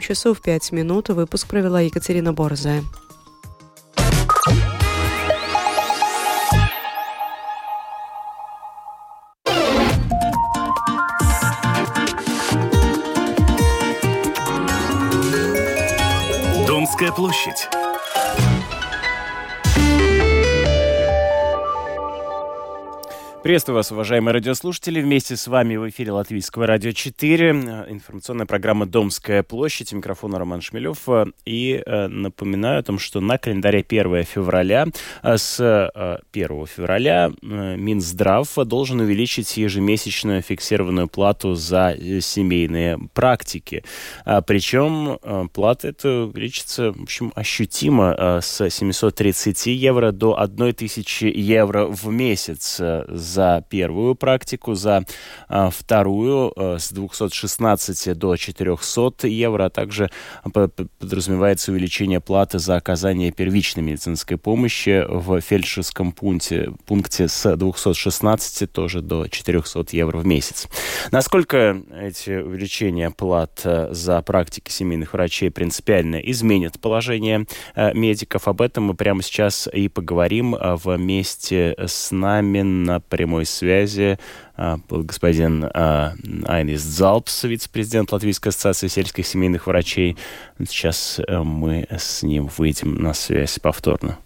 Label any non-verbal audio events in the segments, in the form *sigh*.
часов 5 минут. Выпуск провела Екатерина Борзая. Домская площадь. Приветствую вас, уважаемые радиослушатели. Вместе с вами в эфире Латвийского радио 4. Информационная программа «Домская площадь». Микрофон Роман Шмелев. И э, напоминаю о том, что на календаре 1 февраля, э, с 1 э, февраля Минздрав должен увеличить ежемесячную фиксированную плату за семейные практики. Причем плата эта увеличится, в общем, ощутимо с 730 евро до 1000 евро в месяц за за первую практику, за а, вторую а, с 216 до 400 евро, а также подразумевается увеличение платы за оказание первичной медицинской помощи в фельдшерском пункте, пункте с 216 тоже до 400 евро в месяц. Насколько эти увеличения плат а, за практики семейных врачей принципиально изменят положение медиков, об этом мы прямо сейчас и поговорим вместе с нами на прямой связи а, господин а, Айнис Залпс, вице-президент Латвийской ассоциации сельских семейных врачей. Сейчас э, мы с ним выйдем на связь повторно.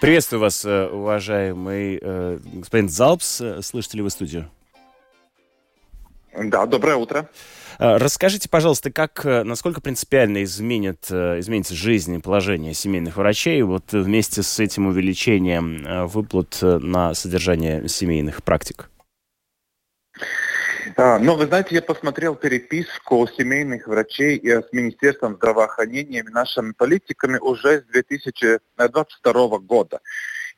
Приветствую вас, э, уважаемый э, господин Залпс. Э, слышите ли вы студию? Да, доброе утро. Расскажите, пожалуйста, как, насколько принципиально изменит, изменится жизнь и положение семейных врачей вот вместе с этим увеличением выплат на содержание семейных практик? А, ну, вы знаете, я посмотрел переписку семейных врачей с Министерством здравоохранения и нашими политиками уже с 2022 года.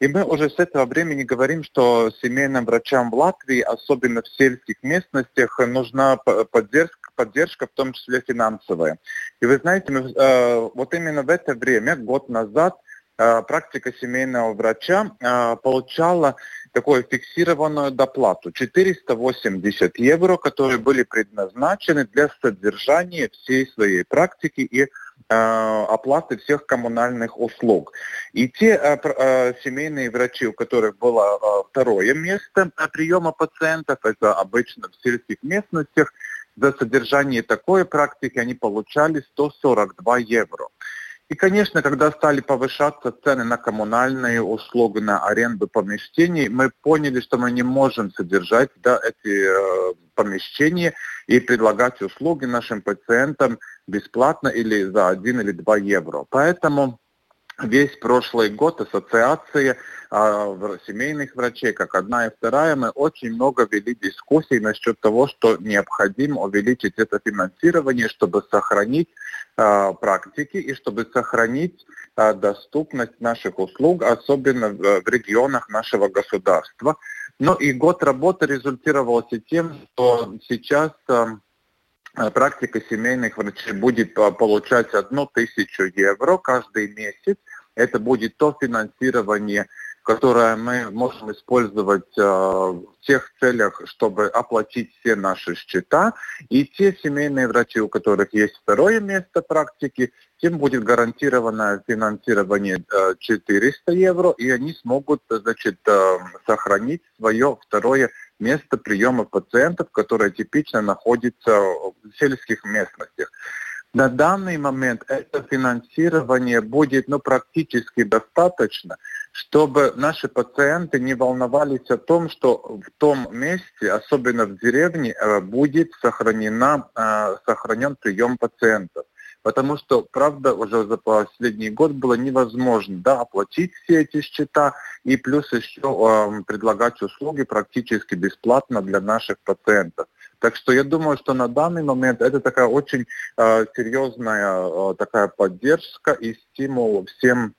И мы уже с этого времени говорим, что семейным врачам в Латвии, особенно в сельских местностях, нужна поддержка, поддержка в том числе финансовая. И вы знаете, мы, э, вот именно в это время, год назад, э, практика семейного врача э, получала такую фиксированную доплату 480 евро, которые были предназначены для содержания всей своей практики и э, оплаты всех коммунальных услуг. И те э, э, семейные врачи, у которых было э, второе место приема пациентов, это обычно в сельских местностях, за содержание такой практики они получали 142 евро. И, конечно, когда стали повышаться цены на коммунальные услуги, на аренду помещений, мы поняли, что мы не можем содержать да, эти э, помещения и предлагать услуги нашим пациентам бесплатно или за 1 или 2 евро. Поэтому весь прошлый год ассоциация а, семейных врачей, как одна и вторая, мы очень много вели дискуссий насчет того, что необходимо увеличить это финансирование, чтобы сохранить практики и чтобы сохранить а, доступность наших услуг, особенно в, в регионах нашего государства. Но и год работы результировался тем, что сейчас а, практика семейных врачей будет получать одну тысячу евро каждый месяц. Это будет то финансирование, которое мы можем использовать э, в тех целях, чтобы оплатить все наши счета. И те семейные врачи, у которых есть второе место практики, тем будет гарантировано финансирование э, 400 евро, и они смогут значит, э, сохранить свое второе место приема пациентов, которое типично находится в сельских местностях. На данный момент это финансирование будет ну, практически достаточно, чтобы наши пациенты не волновались о том, что в том месте, особенно в деревне, э, будет сохранена, э, сохранен прием пациентов. Потому что, правда, уже за последний год было невозможно да, оплатить все эти счета и плюс еще э, предлагать услуги практически бесплатно для наших пациентов. Так что я думаю, что на данный момент это такая очень э, серьезная э, такая поддержка и стимул всем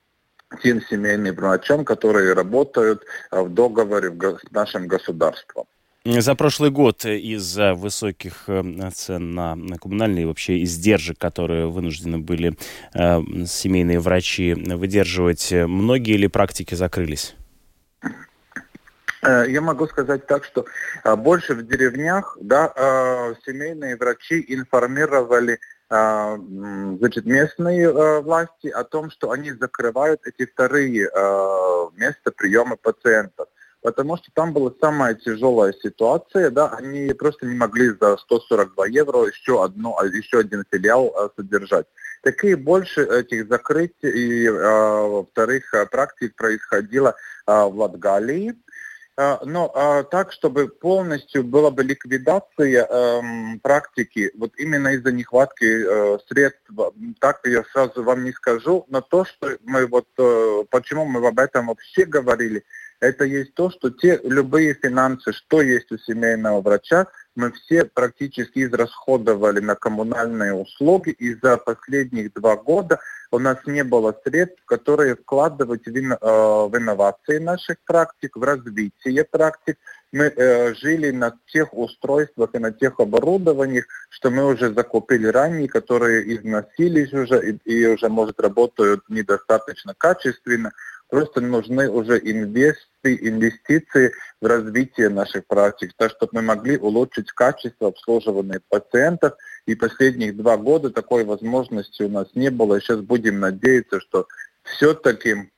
тем семейным врачам, которые работают в договоре с нашим государством. За прошлый год из-за высоких цен на коммунальные вообще издержек, которые вынуждены были семейные врачи выдерживать, многие ли практики закрылись? Э, я могу сказать так, что э, больше в деревнях да, э, семейные врачи информировали значит, местные власти о том, что они закрывают эти вторые места приема пациентов. Потому что там была самая тяжелая ситуация, да, они просто не могли за 142 евро еще, одно, еще один филиал содержать. Такие больше этих закрытий и э, вторых практик происходило э, в Латгалии. А, но а, так, чтобы полностью была бы ликвидация эм, практики, вот именно из-за нехватки э, средств, так я сразу вам не скажу, но то, что мы вот, э, почему мы об этом вообще говорили, это есть то, что те любые финансы, что есть у семейного врача, мы все практически израсходовали на коммунальные услуги, и за последних два года у нас не было средств, которые вкладывать в, ин, э, в инновации наших практик, в развитие практик. Мы э, жили на тех устройствах и на тех оборудованиях, что мы уже закупили ранее, которые износились уже и, и уже, может, работают недостаточно качественно. Просто нужны уже инвести, инвестиции в развитие наших практик, так чтобы мы могли улучшить качество обслуживания пациентов. И последних два года такой возможности у нас не было. сейчас будем надеяться, что все-таки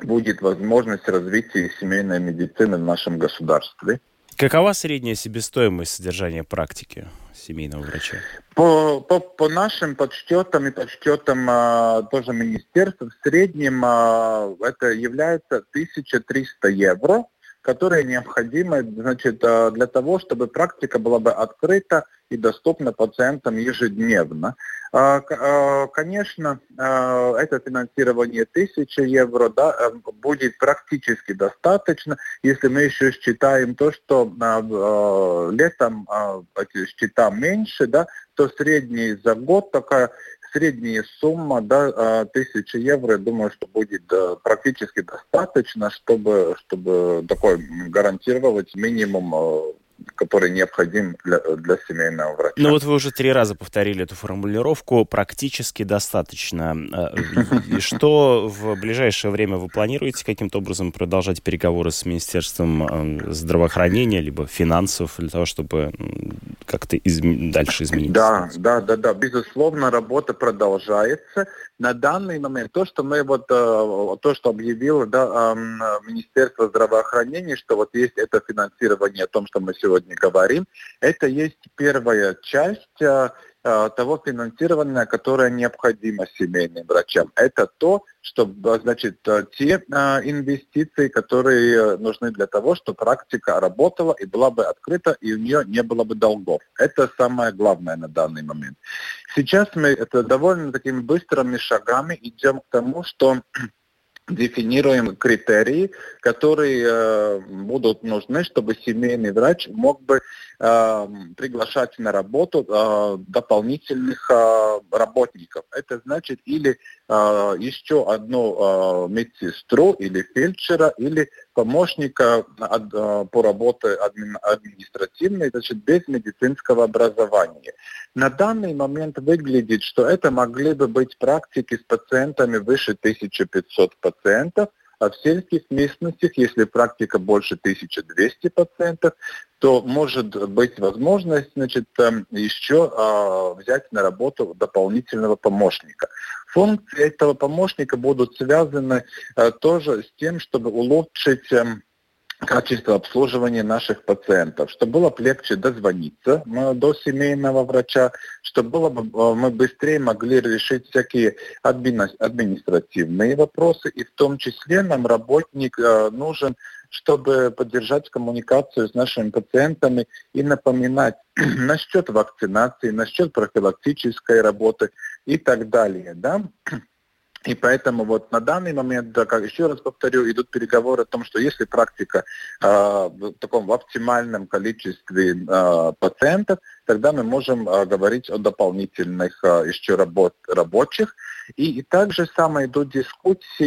будет возможность развития семейной медицины в нашем государстве. Какова средняя себестоимость содержания практики семейного врача? По, по, по нашим подсчетам и подсчетам а, тоже министерства, в среднем а, это является 1300 евро, которые необходимы значит, а, для того, чтобы практика была бы открыта и доступна пациентам ежедневно. А, а, конечно, это финансирование 1000 евро да, э, будет практически достаточно, если мы еще считаем то, что летом эти счета меньше, да, то средний за год такая средняя сумма да, 1000 евро, я думаю, что будет практически достаточно, чтобы, чтобы такой гарантировать минимум который необходим для, для семейного врача. Ну вот вы уже три раза повторили эту формулировку «практически достаточно». И что в ближайшее время вы планируете каким-то образом продолжать переговоры с Министерством э, здравоохранения либо финансов для того, чтобы как-то изм... дальше изменить? Да, да, да, да. Безусловно, работа продолжается. На данный момент то, что мы вот, э, то, что объявило да, Министерство здравоохранения, что вот есть это финансирование о том, что мы сегодня говорим, это есть первая часть э, того финансирования, которое необходимо семейным врачам. Это то, что, значит, те инвестиции, которые нужны для того, чтобы практика работала и была бы открыта, и у нее не было бы долгов. Это самое главное на данный момент. Сейчас мы это довольно такими быстрыми шагами идем к тому, что дефинируем критерии, которые э, будут нужны, чтобы семейный врач мог бы э, приглашать на работу э, дополнительных э, работников. Это значит или э, еще одну э, медсестру или фельдшера, или помощника э, по работе административной, значит, без медицинского образования. На данный момент выглядит, что это могли бы быть практики с пациентами выше 1500 пациентов, а в сельских местностях, если практика больше 1200 пациентов, то может быть возможность значит, еще э, взять на работу дополнительного помощника. Функции этого помощника будут связаны э, тоже с тем, чтобы улучшить э, качество обслуживания наших пациентов, чтобы было легче дозвониться до семейного врача, чтобы было бы, э, мы быстрее могли решить всякие административные вопросы, и в том числе нам работник э, нужен, чтобы поддержать коммуникацию с нашими пациентами и напоминать *clears throat* насчет вакцинации, насчет профилактической работы и так далее. Да? И поэтому вот на данный момент, да, как еще раз повторю, идут переговоры о том, что если практика э, в таком в оптимальном количестве э, пациентов, тогда мы можем э, говорить о дополнительных э, еще работ, рабочих. И, и также самое идут дискуссии